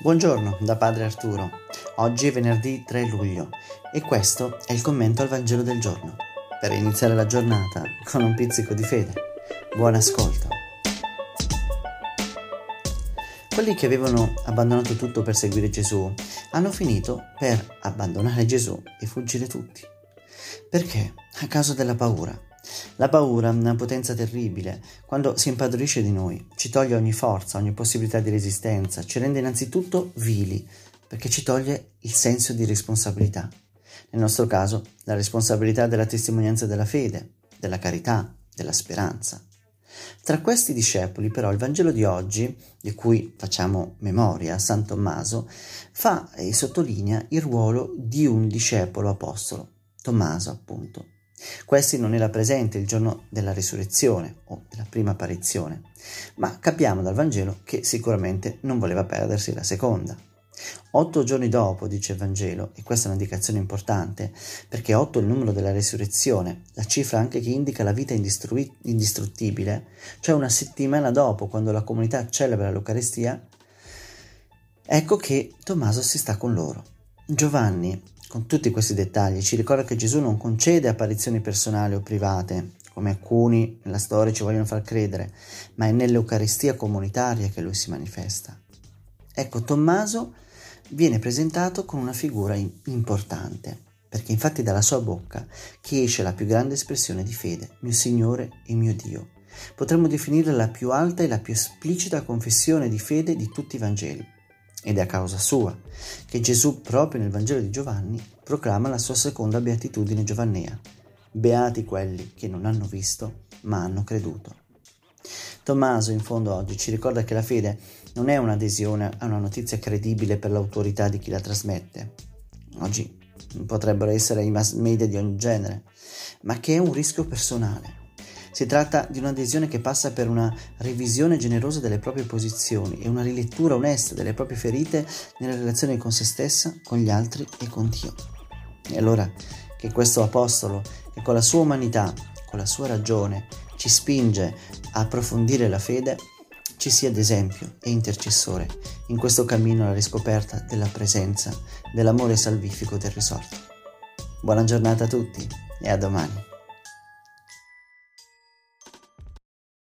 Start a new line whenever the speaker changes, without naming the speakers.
Buongiorno da Padre Arturo. Oggi è venerdì 3 luglio e questo è il commento al Vangelo del giorno, per iniziare la giornata con un pizzico di fede. Buon ascolto. Quelli che avevano abbandonato tutto per seguire Gesù hanno finito per abbandonare Gesù e fuggire tutti. Perché? A causa della paura. La paura è una potenza terribile. Quando si impadronisce di noi, ci toglie ogni forza, ogni possibilità di resistenza, ci rende innanzitutto vili, perché ci toglie il senso di responsabilità. Nel nostro caso, la responsabilità della testimonianza della fede, della carità, della speranza. Tra questi discepoli, però, il Vangelo di oggi, di cui facciamo memoria, San Tommaso, fa e sottolinea il ruolo di un discepolo apostolo, Tommaso appunto. Questi non era presente il giorno della risurrezione o della prima apparizione, ma capiamo dal Vangelo che sicuramente non voleva perdersi la seconda. Otto giorni dopo, dice il Vangelo, e questa è un'indicazione importante, perché otto è il numero della risurrezione, la cifra anche che indica la vita indistrui- indistruttibile, cioè una settimana dopo, quando la comunità celebra l'Eucaristia, ecco che Tommaso si sta con loro. Giovanni con tutti questi dettagli ci ricorda che Gesù non concede apparizioni personali o private, come alcuni nella storia ci vogliono far credere, ma è nell'Eucaristia comunitaria che lui si manifesta. Ecco, Tommaso viene presentato con una figura importante, perché infatti dalla sua bocca che esce la più grande espressione di fede, mio Signore e mio Dio. Potremmo definirla la più alta e la più esplicita confessione di fede di tutti i Vangeli ed è a causa sua che Gesù proprio nel Vangelo di Giovanni proclama la sua seconda beatitudine giovannea. Beati quelli che non hanno visto ma hanno creduto. Tommaso in fondo oggi ci ricorda che la fede non è un'adesione a una notizia credibile per l'autorità di chi la trasmette. Oggi potrebbero essere i mass media di ogni genere, ma che è un rischio personale si tratta di un'adesione che passa per una revisione generosa delle proprie posizioni e una rilettura onesta delle proprie ferite nelle relazioni con se stessa, con gli altri e con Dio. E allora che questo Apostolo, che con la sua umanità, con la sua ragione, ci spinge a approfondire la fede, ci sia d'esempio e intercessore in questo cammino alla riscoperta della presenza dell'amore salvifico del risorto. Buona giornata a tutti e a domani.